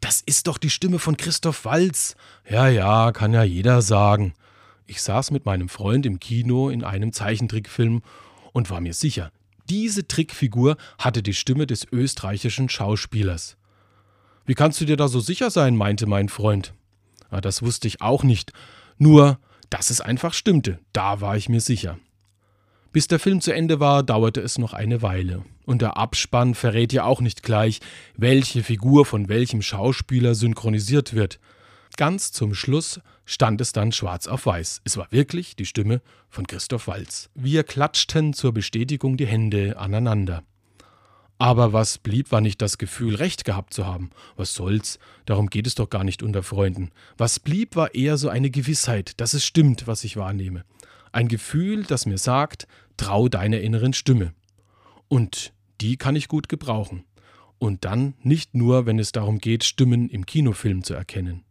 Das ist doch die Stimme von Christoph Walz. Ja, ja, kann ja jeder sagen. Ich saß mit meinem Freund im Kino in einem Zeichentrickfilm und war mir sicher, diese Trickfigur hatte die Stimme des österreichischen Schauspielers. Wie kannst du dir da so sicher sein? meinte mein Freund. Ja, das wusste ich auch nicht. Nur, dass es einfach stimmte, da war ich mir sicher. Bis der Film zu Ende war, dauerte es noch eine Weile. Und der Abspann verrät ja auch nicht gleich, welche Figur von welchem Schauspieler synchronisiert wird. Ganz zum Schluss stand es dann schwarz auf weiß. Es war wirklich die Stimme von Christoph Walz. Wir klatschten zur Bestätigung die Hände aneinander. Aber was blieb, war nicht das Gefühl, Recht gehabt zu haben. Was soll's? Darum geht es doch gar nicht unter Freunden. Was blieb, war eher so eine Gewissheit, dass es stimmt, was ich wahrnehme. Ein Gefühl, das mir sagt, trau deiner inneren Stimme. Und die kann ich gut gebrauchen. Und dann nicht nur, wenn es darum geht, Stimmen im Kinofilm zu erkennen.